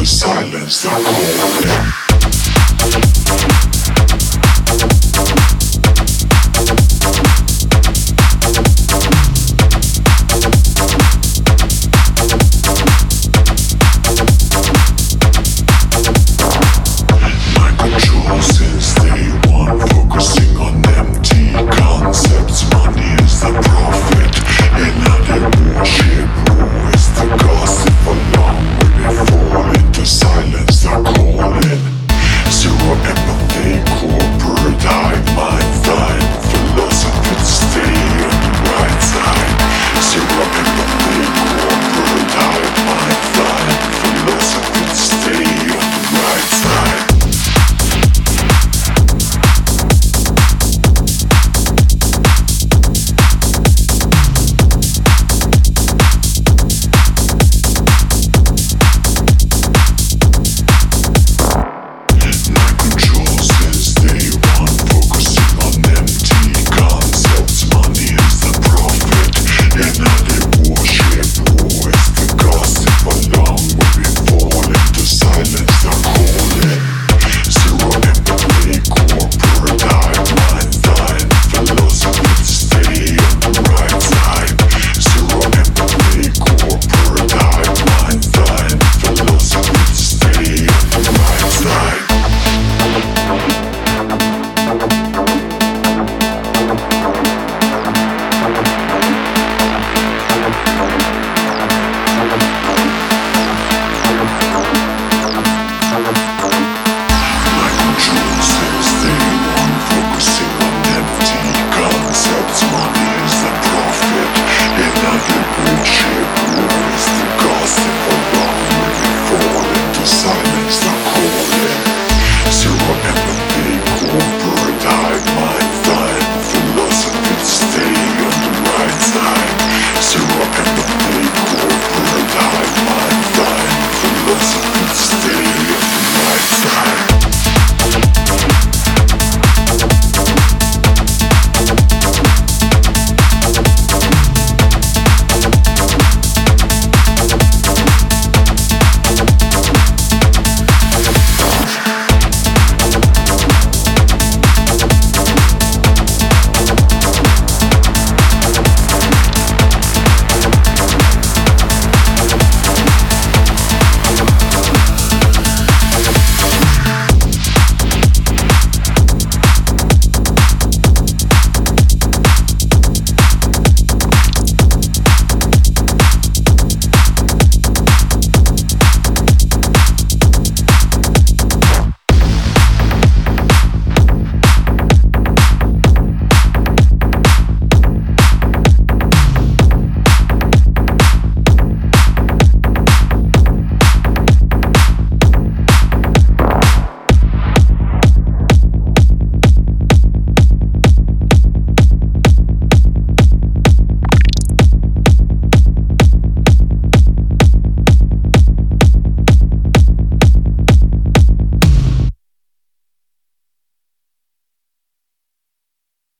to silence the roar. Cool.